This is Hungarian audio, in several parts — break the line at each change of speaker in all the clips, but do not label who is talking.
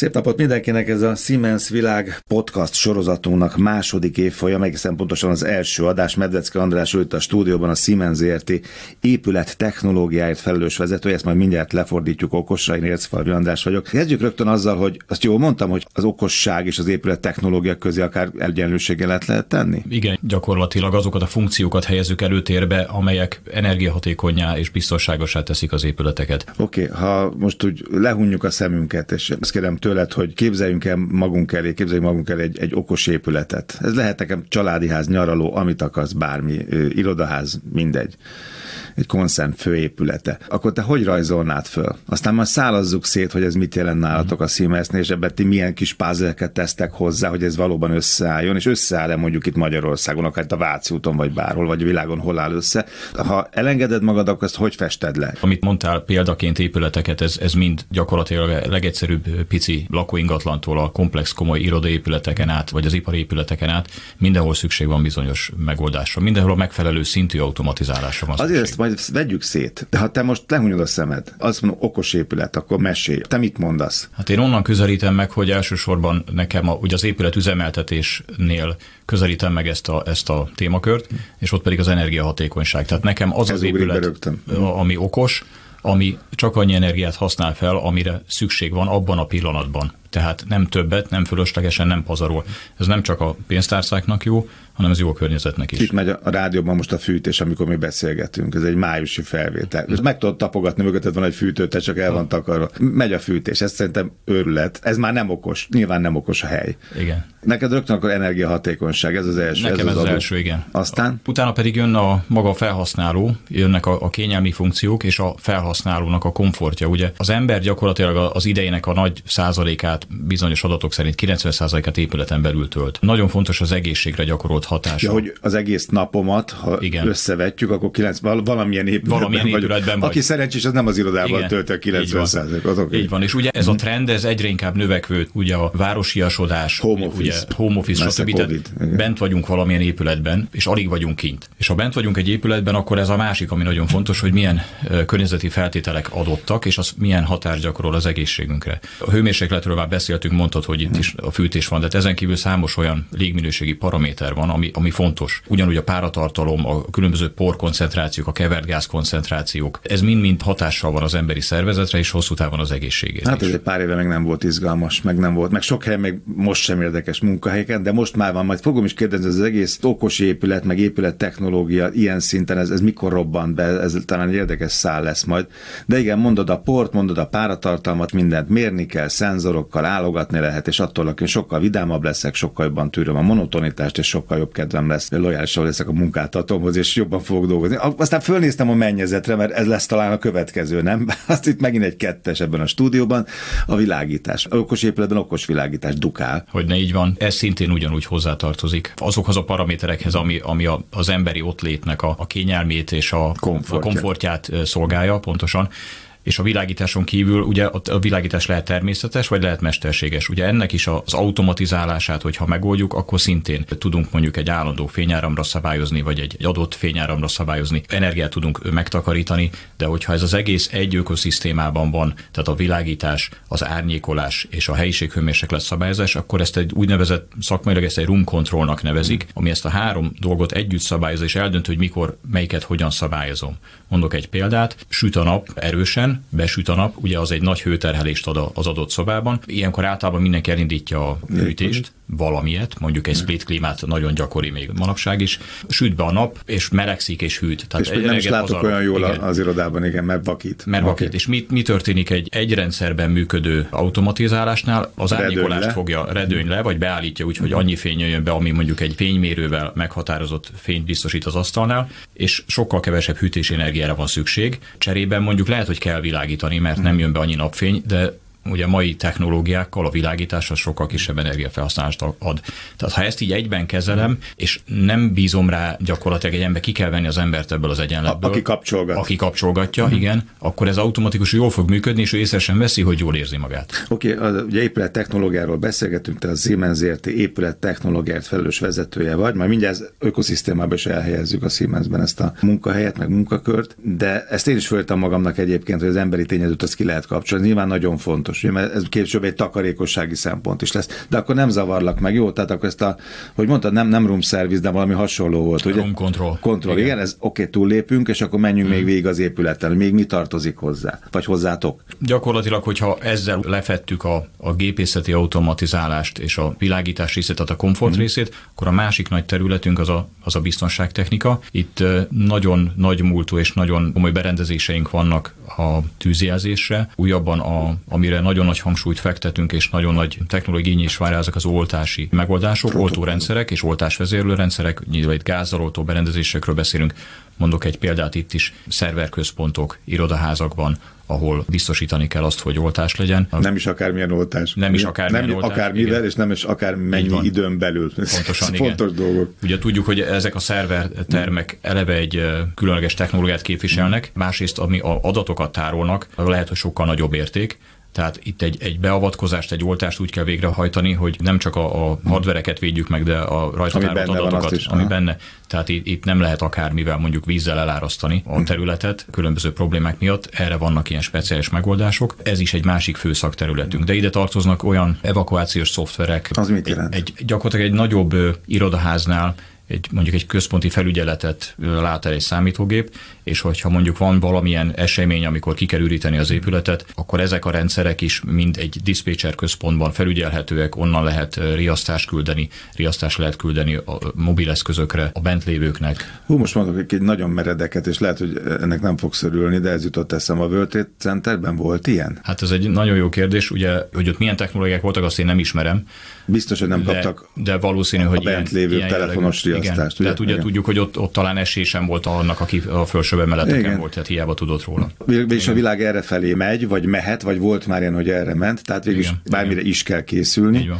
Szép napot mindenkinek, ez a Siemens Világ podcast sorozatunknak második évfolyam, egészen pontosan az első adás. Medvecke András ült a stúdióban a Siemens ZRT épület technológiáért felelős vezetője, ezt majd mindjárt lefordítjuk okosra, én Ércfalvi András vagyok. Kezdjük rögtön azzal, hogy azt jól mondtam, hogy az okosság és az épület technológia közé akár egyenlőséggel lehet, tenni?
Igen, gyakorlatilag azokat a funkciókat helyezzük előtérbe, amelyek energiahatékonyá és biztonságosá teszik az épületeket.
Oké, okay, ha most úgy lehunjuk a szemünket, és azt kérem tőled, hogy képzeljünk el magunk elé, képzeljünk magunk elé egy, egy okos épületet. Ez lehet nekem családi ház, nyaraló, amit akarsz, bármi, irodaház, mindegy egy koncern főépülete, akkor te hogy rajzolnád föl? Aztán majd szállazzuk szét, hogy ez mit jelent nálatok a Siemensnél, és ebben ti milyen kis puzzle tesztek hozzá, hogy ez valóban összeálljon, és összeáll-e mondjuk itt Magyarországon, akár itt a Váci úton, vagy bárhol, vagy a világon hol áll össze. Ha elengeded magad, akkor ezt hogy fested le?
Amit mondtál példaként épületeket, ez, ez mind gyakorlatilag a legegyszerűbb pici lakóingatlantól a komplex komoly irodaépületeken át, vagy az ipari épületeken át, mindenhol szükség van bizonyos megoldásra. Mindenhol a megfelelő szintű automatizálásra van
Azért ezt majd vegyük szét. De ha te most lehunyod a szemed, azt mondom, okos épület, akkor mesélj. Te mit mondasz?
Hát én onnan közelítem meg, hogy elsősorban nekem a, ugye az épület üzemeltetésnél közelítem meg ezt a, ezt a témakört, és ott pedig az energiahatékonyság. Tehát nekem az Ez az épület, ami okos, ami csak annyi energiát használ fel, amire szükség van abban a pillanatban. Tehát nem többet, nem fölöslegesen, nem pazarol. Ez nem csak a pénztárcáknak jó, hanem ez jó a környezetnek is.
Itt megy a rádióban most a fűtés, amikor mi beszélgetünk. Ez egy májusi felvétel. És meg tudod tapogatni, mögötted van egy fűtő, te csak el van takarva. Megy a fűtés, ez szerintem őrület. Ez már nem okos. Nyilván nem okos a hely.
Igen.
Neked rögtön akkor energiahatékonyság, ez az első.
Nekem
ez,
ez az,
az
első, igen.
Aztán?
Utána pedig jön a maga a felhasználó, jönnek a, a kényelmi funkciók és a felhasználónak a komfortja. Ugye az ember gyakorlatilag az idejének a nagy százalékát bizonyos adatok szerint 90 százalékát épületen belül tölt. Nagyon fontos az egészségre gyakorolt hatása.
Ja, hogy az egész napomat, ha Igen. összevetjük, akkor 90, valamilyen épületben,
valamilyen épületben
vagy. Aki szerencsés, az nem az irodában Igen. tölti a 90 százalékot.
Okay. Így van, és ugye ez a trend, ez egyre inkább növekvő, ugye a városiasodás,
home office,
ugye, home office stb. bent vagyunk valamilyen épületben, és alig vagyunk kint. És ha bent vagyunk egy épületben, akkor ez a másik, ami nagyon fontos, hogy milyen környezeti feltételek adottak, és az milyen hatást gyakorol az egészségünkre. A hőmérsékletről már beszéltünk, mondtad, hogy itt is a fűtés van, de ezen kívül számos olyan légminőségi paraméter van, ami, ami fontos. Ugyanúgy a páratartalom, a különböző porkoncentrációk, a kevert gáz koncentrációk, ez mind-mind hatással van az emberi szervezetre, és hosszú távon az egészségére.
Hát ez egy pár éve meg nem volt izgalmas, meg nem volt, meg sok hely még most sem érdekes munkahelyeken, de most már van, majd fogom is kérdezni, ez az egész okos épület, meg épület technológia ilyen szinten, ez, ez mikor robban be, ez talán egy érdekes szál lesz majd. De igen, mondod a port, mondod a páratartalmat, mindent mérni kell, szenzorokkal álogatni lehet, és attól, hogy sokkal vidámabb leszek, sokkal jobban tűröm a monotonitást, és sokkal jobb kedvem lesz, lojálisan leszek a munkáltatómhoz, és jobban fogok dolgozni. Aztán fölnéztem a mennyezetre, mert ez lesz talán a következő, nem? Azt itt megint egy kettes ebben a stúdióban, a világítás. A okos épületben okos világítás dukál.
Hogy ne így van, ez szintén ugyanúgy hozzátartozik. Azokhoz a paraméterekhez, ami, ami a, az emberi ott létnek a, a kényelmét és a, komfortját. a komfortját szolgálja pontosan és a világításon kívül ugye a világítás lehet természetes, vagy lehet mesterséges. Ugye ennek is az automatizálását, hogyha megoldjuk, akkor szintén tudunk mondjuk egy állandó fényáramra szabályozni, vagy egy adott fényáramra szabályozni, energiát tudunk megtakarítani, de hogyha ez az egész egy ökoszisztémában van, tehát a világítás, az árnyékolás és a helyiség hőmérséklet szabályozás, akkor ezt egy úgynevezett szakmailag ezt egy room controlnak nevezik, ami ezt a három dolgot együtt szabályozza, és eldönt, hogy mikor melyiket hogyan szabályozom. Mondok egy példát, süt a nap erősen, besüt a nap, ugye az egy nagy hőterhelést ad az adott szobában. Ilyenkor általában mindenki elindítja a hűtést, valamiet, mondjuk egy split klímát nagyon gyakori még manapság is. Süt be a nap, és melegszik és hűt.
Tehát és nem is látok az olyan jól igen. az irodában, igen, mert vakít.
Mert vakít. vakít. És mi, mi történik egy, egy rendszerben működő automatizálásnál? Az árnyékolást fogja redőny le, vagy beállítja úgy, hogy annyi fény jön be, ami mondjuk egy fénymérővel meghatározott fényt biztosít az asztalnál, és sokkal kevesebb hűtési energiára van szükség. Cserében mondjuk lehet, hogy kell világítani, mert nem jön be annyi napfény, de ugye mai technológiákkal a világítás az sokkal kisebb energiafelhasználást ad. Tehát ha ezt így egyben kezelem, és nem bízom rá gyakorlatilag egy ember, ki kell venni az embert ebből az egyenletből.
Aki kapcsolgat.
Aki kapcsolgatja, uh-huh. igen, akkor ez automatikus jól fog működni, és ő észre sem veszi, hogy jól érzi magát.
Oké, okay, ugye épület technológiáról beszélgetünk, te a Siemens ZRT épület technológiát felelős vezetője vagy, majd mindjárt ökoszisztémába is elhelyezzük a Siemensben ezt a munkahelyet, meg munkakört, de ezt én is föltem magamnak egyébként, hogy az emberi tényezőt azt ki lehet kapcsolni. Nyilván nagyon fontos fontos, mert ez később egy takarékossági szempont is lesz. De akkor nem zavarlak meg, jó? Tehát akkor ezt a, hogy mondtad, nem, nem room service, de valami hasonló volt, ugye?
Room control.
Control, igen, igen ez oké, okay, túllépünk, és akkor menjünk hmm. még végig az épületen, még mi tartozik hozzá, vagy hozzátok?
Gyakorlatilag, hogyha ezzel lefettük a, a gépészeti automatizálást és a világítás részét, tehát a komfort hmm. részét, akkor a másik nagy területünk az a, az a biztonságtechnika. Itt nagyon nagy múltú és nagyon komoly berendezéseink vannak a tűzjelzésre. Újabban, a, amire nagyon nagy hangsúlyt fektetünk, és nagyon nagy technológiai is vár ezek az oltási megoldások, oltórendszerek és oltásvezérlő rendszerek, nyilván itt gázaloltó berendezésekről beszélünk. Mondok egy példát itt is, szerverközpontok, irodaházakban, ahol biztosítani kell azt, hogy oltás legyen.
Nem is akármilyen oltás.
Nem is akármilyen
nem
oltás.
Akármivel, igen. és nem is akár mennyi időn belül.
Pontosan,
igen. Fontos dolgok.
Ugye tudjuk, hogy ezek a szervertermek eleve egy különleges technológiát képviselnek, másrészt ami adatokat tárolnak, lehet, hogy sokkal nagyobb érték, tehát itt egy, egy beavatkozást, egy oltást úgy kell végrehajtani, hogy nem csak a, a hardvereket védjük meg, de a rajta ami benne adatokat, is, ami aha. benne. Tehát itt, itt nem lehet akármivel mondjuk vízzel elárasztani a hm. területet különböző problémák miatt. Erre vannak ilyen speciális megoldások. Ez is egy másik fő szakterületünk. De ide tartoznak olyan evakuációs szoftverek.
Az mit jelent?
Egy, egy gyakorlatilag egy nagyobb irodaháznál egy, mondjuk egy központi felügyeletet lát el egy számítógép, és hogyha mondjuk van valamilyen esemény, amikor ki kell üríteni az épületet, akkor ezek a rendszerek is mind egy diszpécser központban felügyelhetőek, onnan lehet riasztást küldeni, riasztást lehet küldeni a mobileszközökre, a bent lévőknek.
Hú, most mondok egy nagyon meredeket, és lehet, hogy ennek nem fogsz örülni, de ez jutott eszem a World Centerben volt ilyen?
Hát ez egy nagyon jó kérdés, ugye, hogy ott milyen technológiák voltak, azt én nem ismerem.
Biztos, hogy nem
de,
kaptak
de valószínű, hogy
a bent lévő ilyen telefonos riasztást. Igen, ugye?
Tehát ugye igen. tudjuk, hogy ott, ott talán esésem volt annak, aki a felső emeleteken Igen. volt, tehát hiába tudott róla.
És a világ erre felé megy, vagy mehet, vagy volt már ilyen, hogy erre ment, tehát végül bármire is kell készülni.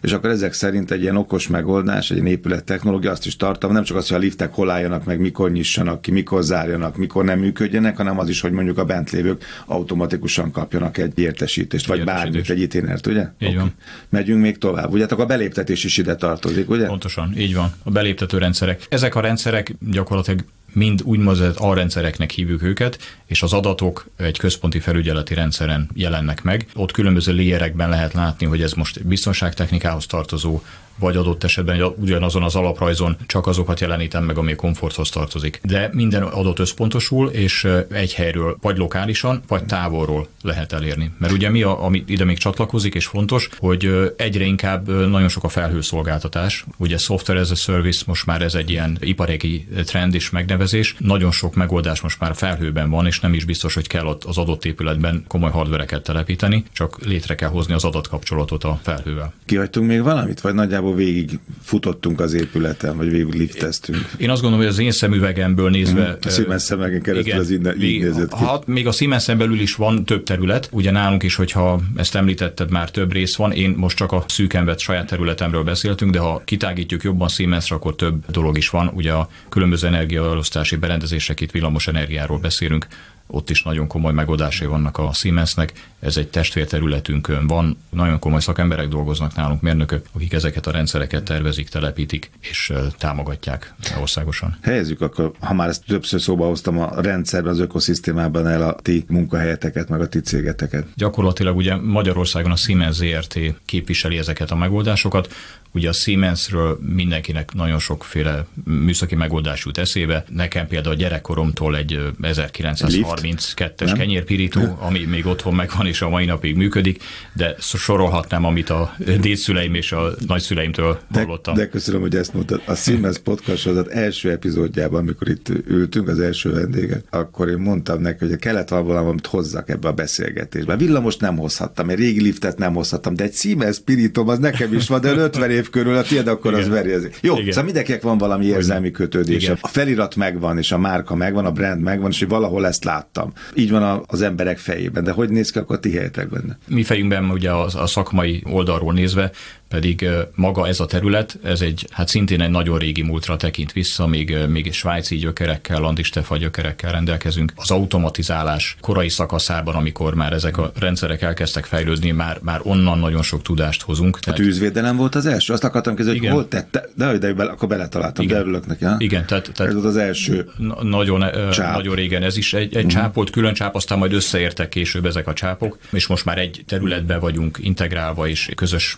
És akkor ezek szerint egy ilyen okos megoldás, egy ilyen épület technológia azt is tartom, nem csak az, hogy a liftek hol álljanak meg, mikor nyissanak ki, mikor zárjanak, mikor nem működjenek, hanem az is, hogy mondjuk a bent lévők automatikusan kapjanak egy értesítést, vagy bármit, egy itinert, ugye?
Így okay. van.
Megyünk még tovább. Ugye, akkor a beléptetés is ide tartozik, ugye?
Pontosan, így van. A beléptető rendszerek. Ezek a rendszerek gyakorlatilag mind úgynevezett A-rendszereknek hívjuk őket, és az adatok egy központi felügyeleti rendszeren jelennek meg. Ott különböző léjerekben lehet látni, hogy ez most biztonságtechnikához tartozó, vagy adott esetben ugyanazon az alaprajzon csak azokat jelenítem meg, ami a komforthoz tartozik. De minden adott összpontosul, és egy helyről vagy lokálisan, vagy távolról lehet elérni. Mert ugye mi, a, ami ide még csatlakozik, és fontos, hogy egyre inkább nagyon sok a felhőszolgáltatás. Ugye software as a service, most már ez egy ilyen iparégi trend és megnevezés. Nagyon sok megoldás most már felhőben van, és nem is biztos, hogy kell ott az adott épületben komoly hardvereket telepíteni, csak létre kell hozni az adatkapcsolatot a felhővel.
Kihagytunk még valamit, vagy nagyjából végig futottunk az épületen, vagy végig lifteztünk.
Én azt gondolom, hogy az én szemüvegemből nézve...
A Siemens szemegen keresztül igen, az innen, így nézett ki.
Hát még a Siemens belül is van több terület. Ugye nálunk is, hogyha ezt említetted, már több rész van. Én most csak a szűken vett saját területemről beszéltünk, de ha kitágítjuk jobban Siemensre, akkor több dolog is van. Ugye a különböző energiaelosztási berendezések, itt villamos energiáról beszélünk, ott is nagyon komoly megoldásai vannak a Siemensnek, ez egy testvérterületünkön van, nagyon komoly szakemberek dolgoznak nálunk, mérnökök, akik ezeket a rendszereket tervezik, telepítik és támogatják országosan.
Helyezzük akkor, ha már ezt többször szóba hoztam a rendszerben, az ökoszisztémában el a ti munkahelyeteket, meg a ti cégeteket.
Gyakorlatilag ugye Magyarországon a Siemens ZRT képviseli ezeket a megoldásosokat, Ugye a Siemensről mindenkinek nagyon sokféle műszaki megoldás jut eszébe. Nekem például a gyerekkoromtól egy 1932-es kenyérpirító, ami még otthon megvan és a mai napig működik, de sorolhatnám, amit a dédszüleim és a nagyszüleimtől
de,
hallottam.
De köszönöm, hogy ezt mondtad. A Siemens podcast az első epizódjában, amikor itt ültünk, az első vendége, akkor én mondtam neki, hogy kellett valami, amit hozzak ebbe a beszélgetésbe. Villamos nem hozhattam, egy régi liftet nem hozhattam, de egy Siemens Spiritom az nekem is van, de 50 év körül a tiéd, akkor Igen. az verjezi. Jó, Igen. szóval mindenkinek van valami érzelmi kötődés. Igen. A felirat megvan, és a márka megvan, a brand megvan, és hogy valahol ezt láttam. Így van az emberek fejében. De hogy néz ki akkor a ti helyetek benne?
Mi fejünkben ugye a, a szakmai oldalról nézve pedig maga ez a terület, ez egy, hát szintén egy nagyon régi múltra tekint vissza, még, még svájci gyökerekkel, landistefa gyökerekkel rendelkezünk. Az automatizálás korai szakaszában, amikor már ezek a rendszerek elkezdtek fejlődni, már, már onnan nagyon sok tudást hozunk.
A tűzvédelem volt az első? Azt akartam kezdeni, hogy hol tette, de, de, de akkor beletaláltam, Igen. de örülök neki. Ha?
Igen, tehát,
tehát ez volt az első
nagyon, csáp. nagyon régen ez is egy, egy uh-huh. csáp volt, külön csáp, aztán majd összeértek később ezek a csápok, és most már egy területben vagyunk integrálva, és közös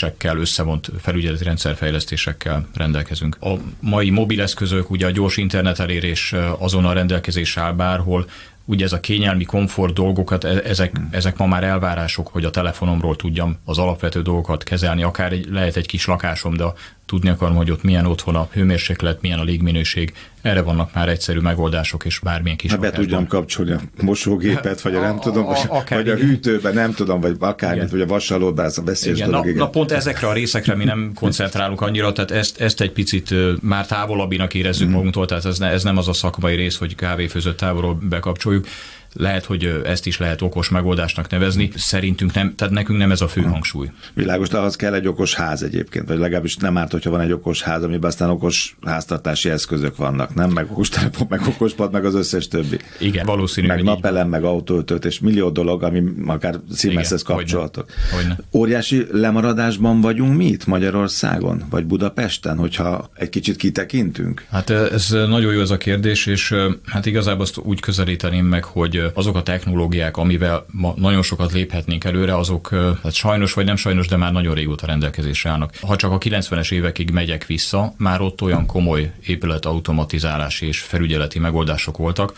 fejlesztésekkel, összevont felügyeleti rendszerfejlesztésekkel rendelkezünk. A mai mobileszközök, ugye a gyors internet elérés azonnal rendelkezés áll bárhol, ugye ez a kényelmi komfort dolgokat, e- ezek, ezek ma már elvárások, hogy a telefonomról tudjam az alapvető dolgokat kezelni, akár egy, lehet egy kis lakásom, de a tudni akarom, hogy ott milyen otthon a hőmérséklet, milyen a légminőség. Erre vannak már egyszerű megoldások, és bármilyen kis.
be tudjam kapcsolni a mosógépet, vagy a, nem tudom, a, a, vagy a hűtőben, nem tudom, vagy akármit, vagy a vasalóban, ez a veszélyes igen, dolog.
Na, igen. na, pont ezekre a részekre mi nem koncentrálunk annyira, tehát ezt, ezt egy picit már távolabbinak érezzük mm. magunktól, tehát ez, ne, ez nem az a szakmai rész, hogy kávéfőzött távolról bekapcsoljuk lehet, hogy ezt is lehet okos megoldásnak nevezni. Szerintünk nem, tehát nekünk nem ez a fő hangsúly.
Világos, de ahhoz kell egy okos ház egyébként, vagy legalábbis nem árt, hogyha van egy okos ház, amiben aztán okos háztartási eszközök vannak, nem? Meg okos telefon, meg okos pad, meg az összes többi.
Igen, valószínű.
Meg napelem, meg autótöltés, és millió dolog, ami akár színmeszhez kapcsolatok. Hogyne. Óriási lemaradásban vagyunk mi itt Magyarországon, vagy Budapesten, hogyha egy kicsit kitekintünk?
Hát ez nagyon jó ez a kérdés, és hát igazából azt úgy közelíteném meg, hogy azok a technológiák, amivel ma nagyon sokat léphetnénk előre, azok hát sajnos vagy nem sajnos, de már nagyon régóta rendelkezésre állnak. Ha csak a 90-es évekig megyek vissza, már ott olyan komoly épület automatizálási és felügyeleti megoldások voltak,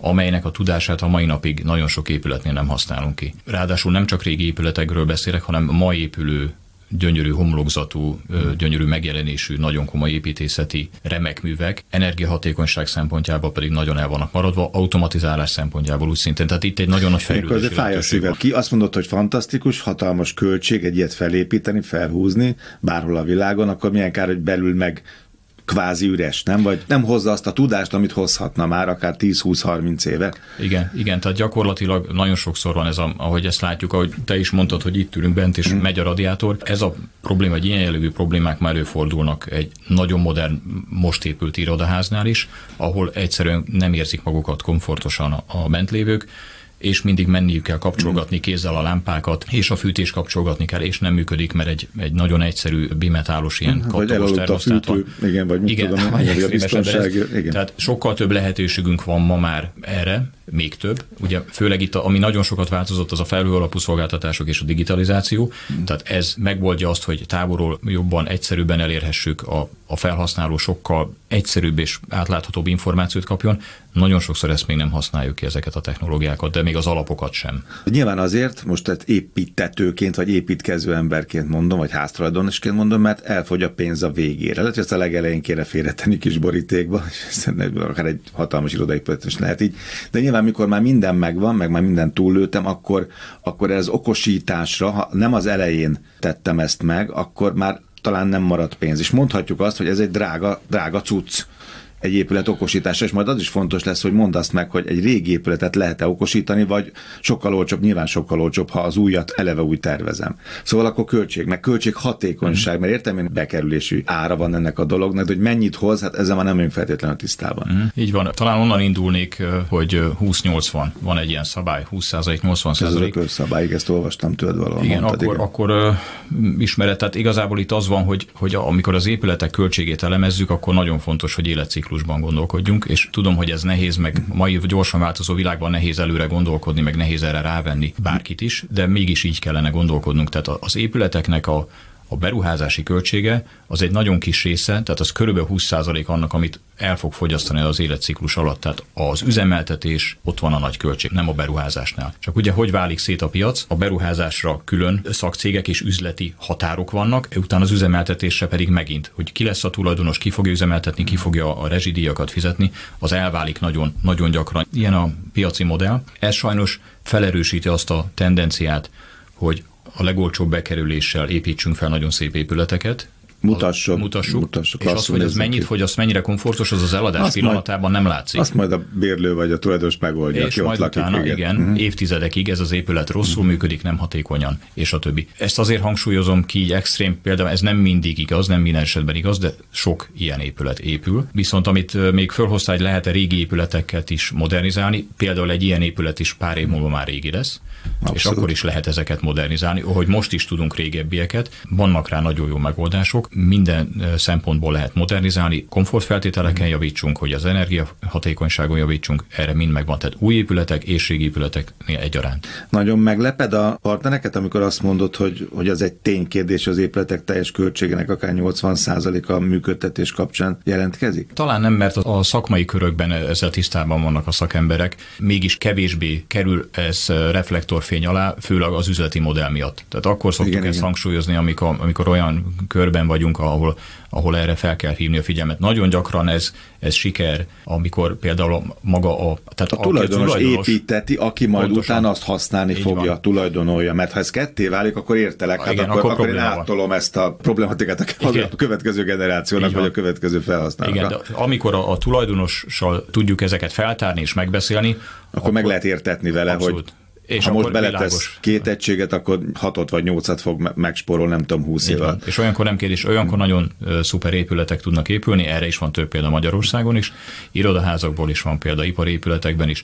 amelynek a tudását a mai napig nagyon sok épületnél nem használunk ki. Ráadásul nem csak régi épületekről beszélek, hanem ma épülő gyönyörű homlokzatú, gyönyörű megjelenésű, nagyon komoly építészeti remek művek, energiahatékonyság szempontjából pedig nagyon el vannak maradva, automatizálás szempontjából úgy szintén. Tehát itt egy nagyon nagy fejlődés.
Ez fáj a szívem. Ki azt mondott, hogy fantasztikus, hatalmas költség egy ilyet felépíteni, felhúzni bárhol a világon, akkor milyen kár, hogy belül meg kvázi üres, nem? Vagy nem hozza azt a tudást, amit hozhatna már akár 10-20-30 éve.
Igen, igen, tehát gyakorlatilag nagyon sokszor van ez, a, ahogy ezt látjuk, ahogy te is mondtad, hogy itt ülünk bent, és mm. megy a radiátor. Ez a probléma, egy ilyen jellegű problémák már előfordulnak egy nagyon modern, most épült irodaháznál is, ahol egyszerűen nem érzik magukat komfortosan a, a bentlévők, és mindig menniük kell kapcsolgatni kézzel a lámpákat, és a fűtés kapcsolgatni kell, és nem működik, mert egy, egy nagyon egyszerű bimetálos ilyen
hát, kattogos termosztát van. Igen, vagy mit igen, tudom, vagy a biztonság.
Igen. Tehát sokkal több lehetőségünk van ma már erre, még több. Ugye főleg itt, ami nagyon sokat változott, az a felhő alapú szolgáltatások és a digitalizáció. Mm. Tehát ez megoldja azt, hogy távolról jobban, egyszerűbben elérhessük a, a felhasználó sokkal egyszerűbb és átláthatóbb információt kapjon. Nagyon sokszor ezt még nem használjuk ki ezeket a technológiákat, de még az alapokat sem.
Nyilván azért, most tehát építetőként vagy építkező emberként mondom, vagy háztulajdonosként mondom, mert elfogy a pénz a végére. Lehet, hogy ezt a legelején kéne félretenni kis borítékba, és akár egy hatalmas irodai is lehet így. De nyilván, mikor már minden megvan, meg már minden túllőttem, akkor, akkor ez okosításra, ha nem az elején tettem ezt meg, akkor már talán nem maradt pénz. És mondhatjuk azt, hogy ez egy drága, drága cucc egy épület okosítása, és majd az is fontos lesz, hogy mondd azt meg, hogy egy régi épületet lehet-e okosítani, vagy sokkal olcsóbb, nyilván sokkal olcsóbb, ha az újat eleve úgy tervezem. Szóval akkor költség, meg költség hatékonyság, mm. mert értem én bekerülési ára van ennek a dolognak, de hogy mennyit hoz, hát ezzel már nem vagyunk feltétlenül tisztában. Mm.
Így van. Talán onnan indulnék, hogy 20-80 van egy ilyen szabály, 20 80 százalék.
Ez a szabály, ezt olvastam tőled valahol.
Igen, mondtad, akkor, igen. akkor ismeret, tehát igazából itt az van, hogy, hogy amikor az épületek költségét elemezzük, akkor nagyon fontos, hogy életciklusban ciklusban gondolkodjunk, és tudom, hogy ez nehéz, meg mai gyorsan változó világban nehéz előre gondolkodni, meg nehéz erre rávenni bárkit is, de mégis így kellene gondolkodnunk. Tehát az épületeknek a, a beruházási költsége az egy nagyon kis része, tehát az körülbelül 20% annak, amit el fog fogyasztani az életciklus alatt. Tehát az üzemeltetés, ott van a nagy költség, nem a beruházásnál. Csak ugye hogy válik szét a piac? A beruházásra külön szakcégek és üzleti határok vannak, utána az üzemeltetésre pedig megint, hogy ki lesz a tulajdonos, ki fogja üzemeltetni, ki fogja a rezsidíjakat fizetni, az elválik nagyon, nagyon gyakran. Ilyen a piaci modell. Ez sajnos felerősíti azt a tendenciát, hogy a legolcsóbb bekerüléssel építsünk fel nagyon szép épületeket,
mutassuk,
mutassuk, mutassuk és az, hogy ez mennyit fogyaszt, mennyire komfortos, az az eladás azt pillanatában majd, nem látszik.
Azt majd a bérlő vagy a tulajdonos megoldja,
és majd lakik, utána, igen, igen uh-huh. évtizedekig ez az épület rosszul uh-huh. működik, nem hatékonyan, és a többi. Ezt azért hangsúlyozom ki így extrém például, ez nem mindig igaz, nem minden esetben igaz, de sok ilyen épület épül. Viszont amit még fölhozta, hogy lehet-e régi épületeket is modernizálni, például egy ilyen épület is pár év múlva már régi lesz, Abszolút. és akkor is lehet ezeket modernizálni, hogy most is tudunk régebbieket, vannak rá nagyon jó megoldások, minden szempontból lehet modernizálni, komfortfeltételeken mm. javítsunk, hogy az energiahatékonyságon javítsunk, erre mind megvan, tehát új épületek és régi épületeknél egyaránt.
Nagyon megleped a partnereket, amikor azt mondod, hogy, hogy az egy ténykérdés az épületek teljes költségének akár 80%-a működtetés kapcsán jelentkezik?
Talán nem, mert a szakmai körökben ezzel tisztában vannak a szakemberek, mégis kevésbé kerül ez reflektorfény alá, főleg az üzleti modell miatt. Tehát akkor szoktuk igen, ezt igen. hangsúlyozni, amikor, amikor olyan körben vagyunk, ahol ahol erre fel kell hívni a figyelmet. Nagyon gyakran ez, ez siker, amikor például maga a...
Tehát a, a tulajdonos, tulajdonos építeti, aki majd pontosan, utána azt használni fogja, van. tulajdonolja, mert ha ez ketté válik, akkor értelek, hát igen, akkor, akkor, akkor én áttolom ezt a problematikát a, a következő generációnak, vagy a következő felhasználónak. Igen,
de amikor a, a tulajdonossal tudjuk ezeket feltárni és megbeszélni,
akkor, akkor meg lehet értetni vele, abszolút. hogy és ha most beletesz világos. két egységet, akkor hatot vagy nyolcat fog megspórolni, nem tudom, húsz évvel.
És olyankor nem kérdés, olyankor nagyon szuper épületek tudnak épülni, erre is van több példa Magyarországon is, irodaházakból is van példa, ipari épületekben is,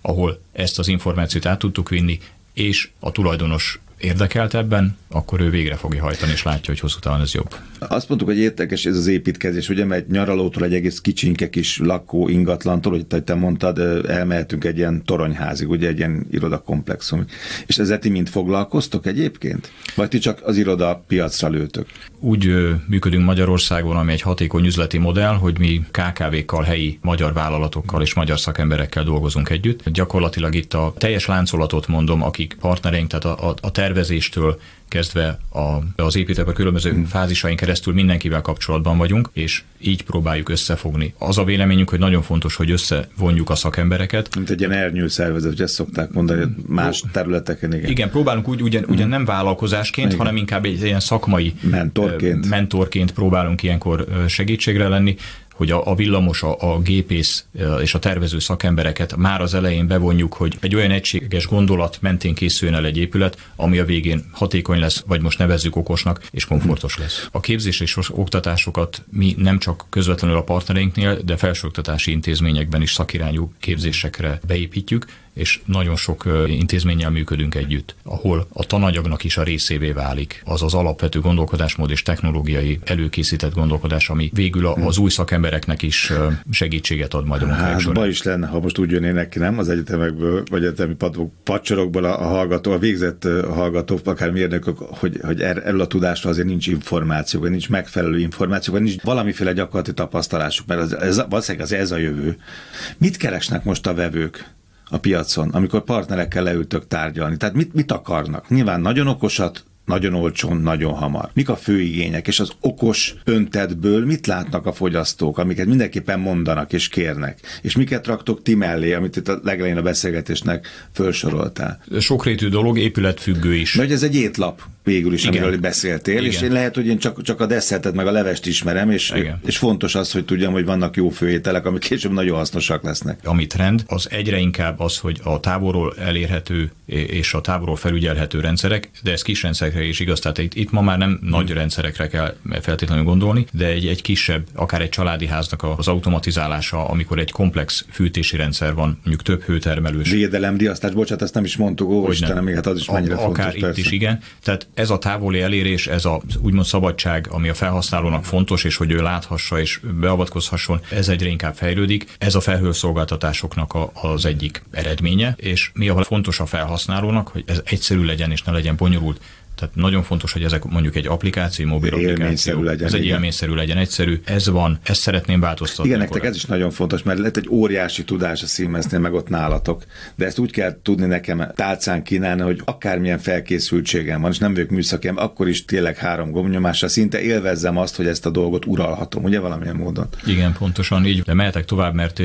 ahol ezt az információt át tudtuk vinni, és a tulajdonos érdekelt ebben, akkor ő végre fogja hajtani, és látja, hogy hosszú távon ez jobb.
Azt mondtuk, hogy érdekes ez az építkezés, ugye, mert egy nyaralótól egy egész kicsinke kis lakó ingatlantól, hogy te mondtad, elmehetünk egy ilyen toronyházig, ugye egy ilyen irodakomplexum. És ezzel ti mind foglalkoztok egyébként? Vagy ti csak az iroda piacra lőtök?
Úgy működünk Magyarországon, ami egy hatékony üzleti modell, hogy mi KKV-kkal, helyi magyar vállalatokkal és magyar szakemberekkel dolgozunk együtt. Gyakorlatilag itt a teljes láncolatot mondom, akik partnereink, tehát a, a, a tervezéstől kezdve a, az építők a különböző hmm. fázisain keresztül mindenkivel kapcsolatban vagyunk, és így próbáljuk összefogni. Az a véleményünk, hogy nagyon fontos, hogy összevonjuk a szakembereket.
Mint egy ilyen ernyő szervezet, hogy ezt szokták mondani más területeken. Igen,
igen próbálunk úgy, ugyan, ugyan nem vállalkozásként, igen. hanem inkább egy ilyen szakmai
mentorként.
mentorként próbálunk ilyenkor segítségre lenni hogy a, a villamos, a, a gépész és a tervező szakembereket már az elején bevonjuk, hogy egy olyan egységes gondolat mentén készüljön el egy épület, ami a végén hatékony lesz, vagy most nevezzük okosnak, és komfortos lesz. A képzés és oktatásokat mi nem csak közvetlenül a partnereinknél, de felsőoktatási intézményekben is szakirányú képzésekre beépítjük, és nagyon sok intézménnyel működünk együtt, ahol a tananyagnak is a részévé válik az az alapvető gondolkodásmód és technológiai előkészített gondolkodás, ami végül az új szakembereknek is segítséget ad majd a munkák hát,
során. is lenne, ha most úgy jönnének ki, nem az egyetemekből, vagy egyetemi pacsorokból a, a hallgató, a végzett hallgató, akár mérnökök, hogy, hogy er, erről a tudásról azért nincs információ, vagy nincs megfelelő információ, vagy nincs valamiféle gyakorlati tapasztalásuk, mert az, ez, valószínűleg az ez a jövő. Mit keresnek most a vevők? a piacon, amikor partnerekkel leültök tárgyalni. Tehát mit, mit akarnak? Nyilván nagyon okosat, nagyon olcsón, nagyon hamar. Mik a fő igények, és az okos öntetből mit látnak a fogyasztók, amiket mindenképpen mondanak és kérnek, és miket raktok ti mellé, amit itt a legelején a beszélgetésnek felsoroltál?
Sokrétű dolog, épületfüggő is.
Vagy ez egy étlap végül is, Igen. amiről beszéltél, Igen. és én lehet, hogy én csak, csak a desszertet meg a levest ismerem, és, és fontos az, hogy tudjam, hogy vannak jó főételek, amik később nagyon hasznosak lesznek.
Ami trend, az egyre inkább az, hogy a távolról elérhető és a távolról felügyelhető rendszerek, de ez kis rendszerekre is igaz, tehát itt, itt ma már nem hmm. nagy rendszerekre kell feltétlenül gondolni, de egy, egy kisebb, akár egy családi háznak az automatizálása, amikor egy komplex fűtési rendszer van, mondjuk több hőtermelős.
Védelem, diasztás, bocsánat, ezt nem is mondtuk, ó, Istenem, még hát az is mennyire a, fontos.
Akár persze. itt is, igen. Tehát ez a távoli elérés, ez a úgymond szabadság, ami a felhasználónak fontos, és hogy ő láthassa és beavatkozhasson, ez egyre inkább fejlődik. Ez a felhőszolgáltatásoknak a, az egyik eredménye, és mi a fontos a felhasználónak, hogy ez egyszerű legyen és ne legyen bonyolult. Tehát nagyon fontos, hogy ezek mondjuk egy applikáció, mobil applikáció, legyen, ez egy élményszerű legyen, egyszerű, ez van, ezt szeretném változtatni.
Igen, nektek ez is nagyon fontos, mert lett egy óriási tudás a Siemensnél, meg ott nálatok, de ezt úgy kell tudni nekem tálcán kínálni, hogy akármilyen felkészültségem van, és nem vagyok műszaki, akkor is tényleg három gombnyomással szinte élvezzem azt, hogy ezt a dolgot uralhatom, ugye valamilyen módon.
Igen, pontosan így, de mehetek tovább, mert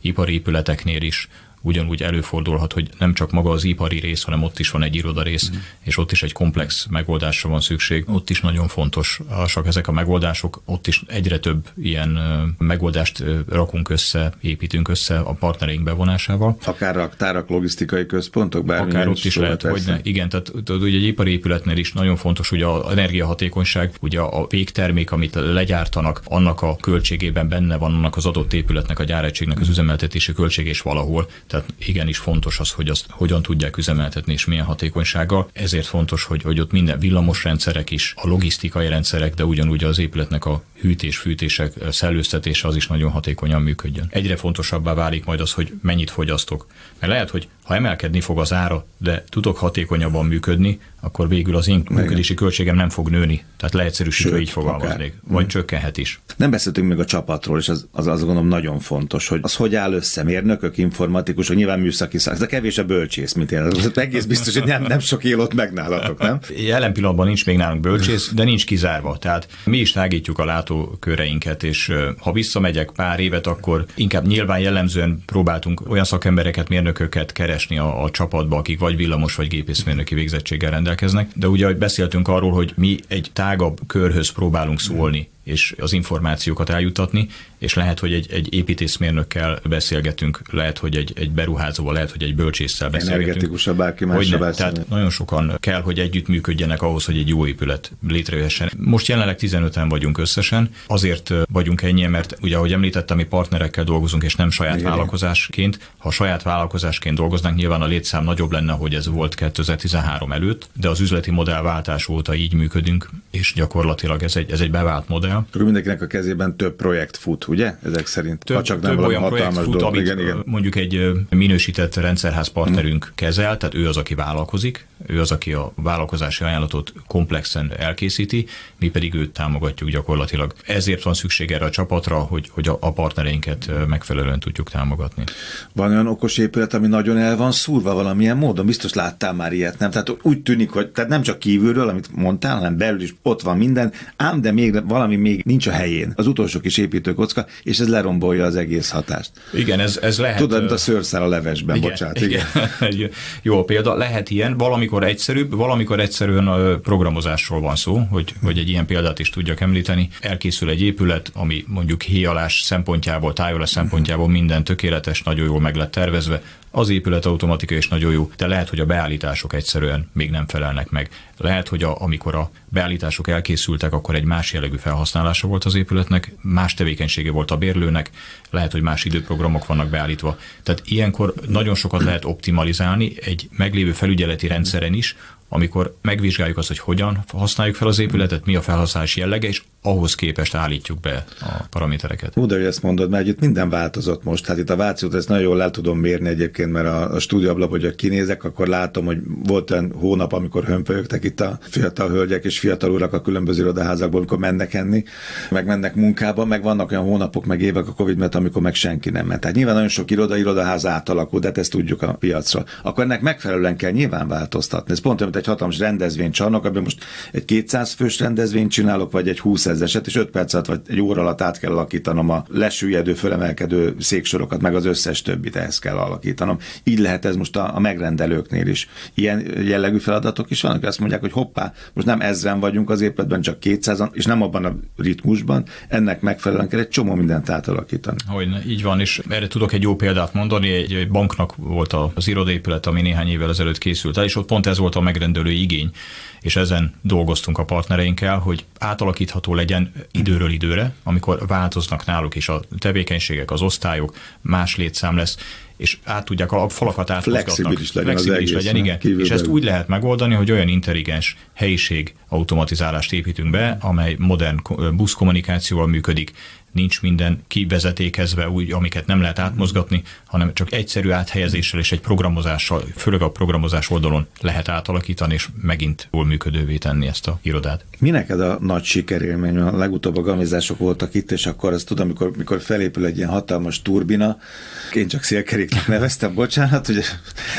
ipari épületeknél is ugyanúgy előfordulhat, hogy nem csak maga az ipari rész, hanem ott is van egy iroda rész, mm. és ott is egy komplex megoldásra van szükség. Ott is nagyon fontos, csak ezek a megoldások, ott is egyre több ilyen megoldást rakunk össze, építünk össze a partnereink bevonásával.
Akár raktárak, logisztikai központok,
bármi. Akár ott is lehet, hogy ne. Igen, tehát ugye egy ipari épületnél is nagyon fontos, hogy az energiahatékonyság, ugye a végtermék, amit legyártanak, annak a költségében benne van annak az adott épületnek, a gyáregységnek az üzemeltetési költség is valahol. Tehát igenis fontos az, hogy azt hogyan tudják üzemeltetni és milyen hatékonysággal. Ezért fontos, hogy, hogy ott minden villamos rendszerek is, a logisztikai rendszerek, de ugyanúgy az épületnek a hűtés, fűtések, szellőztetése az is nagyon hatékonyan működjön. Egyre fontosabbá válik majd az, hogy mennyit fogyasztok. Mert lehet, hogy ha emelkedni fog az ára, de tudok hatékonyabban működni, akkor végül az én működési költségem nem fog nőni. Tehát leegyszerűsítve így fogalmaznék. Vagy mm. csökkenhet is.
Nem beszéltünk még a csapatról, és az, az azt gondolom nagyon fontos, hogy az hogy áll össze, mérnökök, informatikusok, nyilván műszaki szak, de kevés a bölcsész, mint én. Ez egész biztos, hogy nem, nem sok él ott megnálatok, nem?
Jelen pillanatban nincs még nálunk bölcsész, de nincs kizárva. Tehát mi is tágítjuk a látóköreinket, és ha visszamegyek pár évet, akkor inkább nyilván jellemzően próbáltunk olyan szakembereket, mérnököket keresni a, a csapatba, akik vagy villamos, vagy gépészmérnöki végzettséggel rendelkeznek. De ugye, beszéltünk arról, hogy mi egy tágabb körhöz próbálunk szólni, és az információkat eljutatni, és lehet, hogy egy, egy építészmérnökkel beszélgetünk, lehet, hogy egy, egy beruházóval, lehet, hogy egy bölcsésszel beszélgetünk.
Energetikusabb, bárki mással
Tehát nagyon sokan kell, hogy együttműködjenek ahhoz, hogy egy jó épület létrejöhessen. Most jelenleg 15-en vagyunk összesen, azért vagyunk ennyi, mert ugye, ahogy említettem, mi partnerekkel dolgozunk, és nem saját Igen. vállalkozásként. Ha saját vállalkozásként dolgoznánk, nyilván a létszám nagyobb lenne, hogy ez volt 2013 előtt, de az üzleti modell váltás óta így működünk, és gyakorlatilag ez egy, ez egy bevált modell
Ja. Akkor mindenkinek a kezében több projekt fut, ugye? Ezek szerint.
Több, ha csak nem több olyan projekt fut, dolog. amit igen, igen. mondjuk egy minősített rendszerház partnerünk hmm. kezel, tehát ő az, aki vállalkozik, ő az, aki a vállalkozási ajánlatot komplexen elkészíti, mi pedig őt támogatjuk gyakorlatilag. Ezért van szükség erre a csapatra, hogy, hogy a partnereinket megfelelően tudjuk támogatni.
Van olyan okos épület, ami nagyon el van szúrva valamilyen módon? Biztos láttál már ilyet, nem? Tehát úgy tűnik, hogy tehát nem csak kívülről, amit mondtál, hanem belül is ott van minden, ám de még valami még nincs a helyén. Az utolsó kis építőkocka, és ez lerombolja az egész hatást.
Igen, ez, ez lehet.
Tudod, mint a szőrszál a levesben, igen, bocsánat. Igen.
igen. Jó példa, lehet ilyen, valamikor egyszerűbb, valamikor egyszerűen programozásról van szó, hogy, hogy egy ilyen példát is tudjak említeni. Elkészül egy épület, ami mondjuk héjalás szempontjából, tájolás szempontjából minden tökéletes, nagyon jól meg lett tervezve, az épület automatika és nagyon jó, de lehet, hogy a beállítások egyszerűen még nem felelnek meg. Lehet, hogy a, amikor a beállítások elkészültek, akkor egy más jellegű felhasználása volt az épületnek, más tevékenysége volt a bérlőnek, lehet, hogy más időprogramok vannak beállítva. Tehát ilyenkor nagyon sokat lehet optimalizálni egy meglévő felügyeleti rendszeren is, amikor megvizsgáljuk azt, hogy hogyan használjuk fel az épületet, mi a felhasználási jellege, és ahhoz képest állítjuk be a paramétereket.
Úgy, hogy ezt mondod, mert itt minden változott most. Hát itt a Vációt ezt nagyon jól el tudom mérni egyébként, mert a, a stúdióablak, hogy kinézek, akkor látom, hogy volt olyan hónap, amikor hömpölyögtek itt a fiatal hölgyek és fiatal urak a különböző irodaházakból, amikor mennek enni, meg mennek munkába, meg vannak olyan hónapok, meg évek a Covid miatt, amikor meg senki nem ment. Tehát nyilván nagyon sok iroda, irodaház átalakul, de hát ezt tudjuk a piacra. Akkor ennek megfelelően kell nyilván változtatni. Ez pont olyan, mint egy hatalmas rendezvénycsarnok, amiben most egy 200 fős rendezvényt csinálok, vagy egy 20 ezeset, és 5 perc alatt vagy egy óra alatt át kell alakítanom a lesüllyedő, fölemelkedő széksorokat, meg az összes többit ehhez kell alakítanom. Így lehet ez most a, a megrendelőknél is. Ilyen jellegű feladatok is vannak, azt mondják, hogy hoppá, most nem ezren vagyunk az épületben, csak 200 és nem abban a ritmusban, ennek megfelelően kell egy csomó mindent átalakítani.
Hogy így van, és erre tudok egy jó példát mondani, egy banknak volt az irodaépület, ami néhány évvel ezelőtt készült el, és ott pont ez volt a megrendelő igény, és ezen dolgoztunk a partnereinkkel, hogy átalakítható legyen időről időre, amikor változnak náluk is a tevékenységek, az osztályok, más létszám lesz, és át tudják a falakat átmozgatnak.
Flexibilis legyen Flexibilis
az legyen, igen. És ezt úgy lehet megoldani, hogy olyan intelligens helyiség automatizálást építünk be, amely modern buszkommunikációval működik, nincs minden kivezetékezve úgy, amiket nem lehet átmozgatni, hanem csak egyszerű áthelyezéssel és egy programozással, főleg a programozás oldalon lehet átalakítani, és megint jól működővé tenni ezt a irodát.
Mi a nagy sikerélmény? A legutóbb a gamizások voltak itt, és akkor azt tudom, amikor, amikor felépül egy ilyen hatalmas turbina, én csak szélkeréknek neveztem, bocsánat, hogy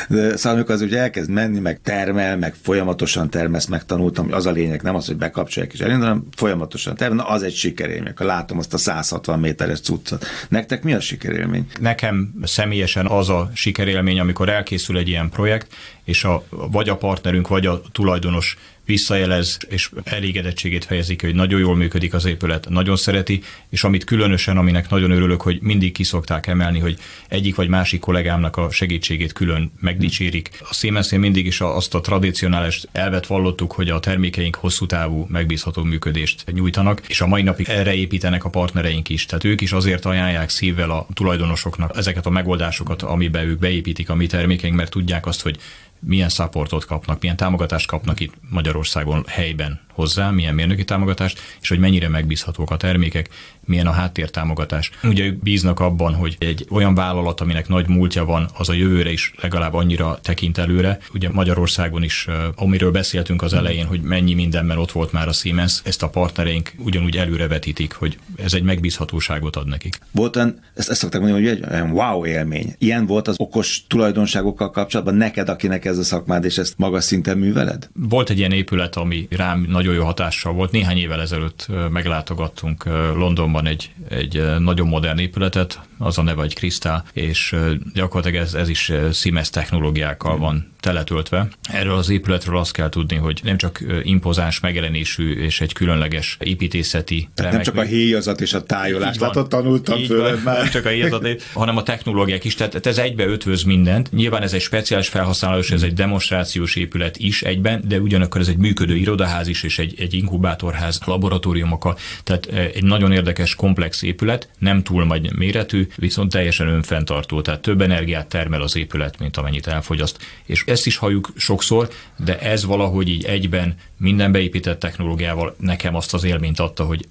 de szóval amikor az ugye elkezd menni, meg termel, meg folyamatosan termesz, megtanultam, az a lényeg, nem az, hogy bekapcsolják és elindul, folyamatosan termel, na az egy sikerélmény, akkor látom azt a száz 160 méteres cuccot. Nektek mi a sikerélmény?
Nekem személyesen az a sikerélmény, amikor elkészül egy ilyen projekt, és a, vagy a partnerünk, vagy a tulajdonos visszajelez, és elégedettségét fejezik, hogy nagyon jól működik az épület, nagyon szereti, és amit különösen, aminek nagyon örülök, hogy mindig kiszokták emelni, hogy egyik vagy másik kollégámnak a segítségét külön megdicsérik. A siemens mindig is azt a tradicionális elvet vallottuk, hogy a termékeink hosszú távú, megbízható működést nyújtanak, és a mai napig erre építenek a partnereink is. Tehát ők is azért ajánlják szívvel a tulajdonosoknak ezeket a megoldásokat, amiben ők beépítik a mi termékeink, mert tudják azt, hogy milyen supportot kapnak, milyen támogatást kapnak itt Magyarországon helyben hozzá, milyen mérnöki támogatást, és hogy mennyire megbízhatók a termékek, milyen a háttértámogatás. Ugye ők bíznak abban, hogy egy olyan vállalat, aminek nagy múltja van, az a jövőre is legalább annyira tekint előre. Ugye Magyarországon is, amiről beszéltünk az elején, hogy mennyi mindenben ott volt már a Siemens, ezt a partnereink ugyanúgy előrevetítik, hogy ez egy megbízhatóságot ad nekik.
Volt olyan, ezt, ezt szokták mondani, hogy egy olyan wow élmény. Ilyen volt az okos tulajdonságokkal kapcsolatban neked, akinek ez a szakmád, és ezt magas szinten műveled?
Volt egy ilyen épület, ami rám nagyon jó hatással volt. Néhány évvel ezelőtt meglátogattunk Londonban egy, egy nagyon modern épületet, az a neve egy Kristál, és gyakorlatilag ez, ez is Siemens technológiákkal van teletöltve. Erről az épületről azt kell tudni, hogy nem csak impozáns megjelenésű és egy különleges építészeti
Tehát nem csak a héjazat és a tájolás, ott tanultam tőled már.
Nem csak a héjazat, hanem a technológiák is, tehát ez egybe ötvöz mindent. Nyilván ez egy speciális felhasználós, ez egy demonstrációs épület is egyben, de ugyanakkor ez egy működő irodaház is, és egy, egy inkubátorház laboratóriumokkal. Tehát egy nagyon érdekes, komplex épület, nem túl nagy méretű, viszont teljesen önfenntartó, tehát több energiát termel az épület, mint amennyit elfogyaszt. És ezt is halljuk sokszor, de ez valahogy így egyben minden beépített technológiával nekem azt az élményt adta, hogy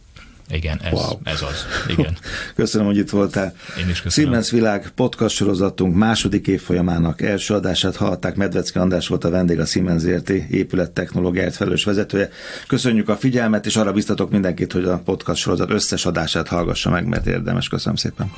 igen, ez, wow. ez az. Igen.
Köszönöm, hogy itt voltál.
Én is köszönöm.
Siemens Világ podcast sorozatunk második évfolyamának első adását hallották. Medvecki András volt a vendég, a Siemens ZRT épület technológiáért felelős vezetője. Köszönjük a figyelmet, és arra biztatok mindenkit, hogy a podcast sorozat összes adását hallgassa meg, mert érdemes. Köszönöm szépen.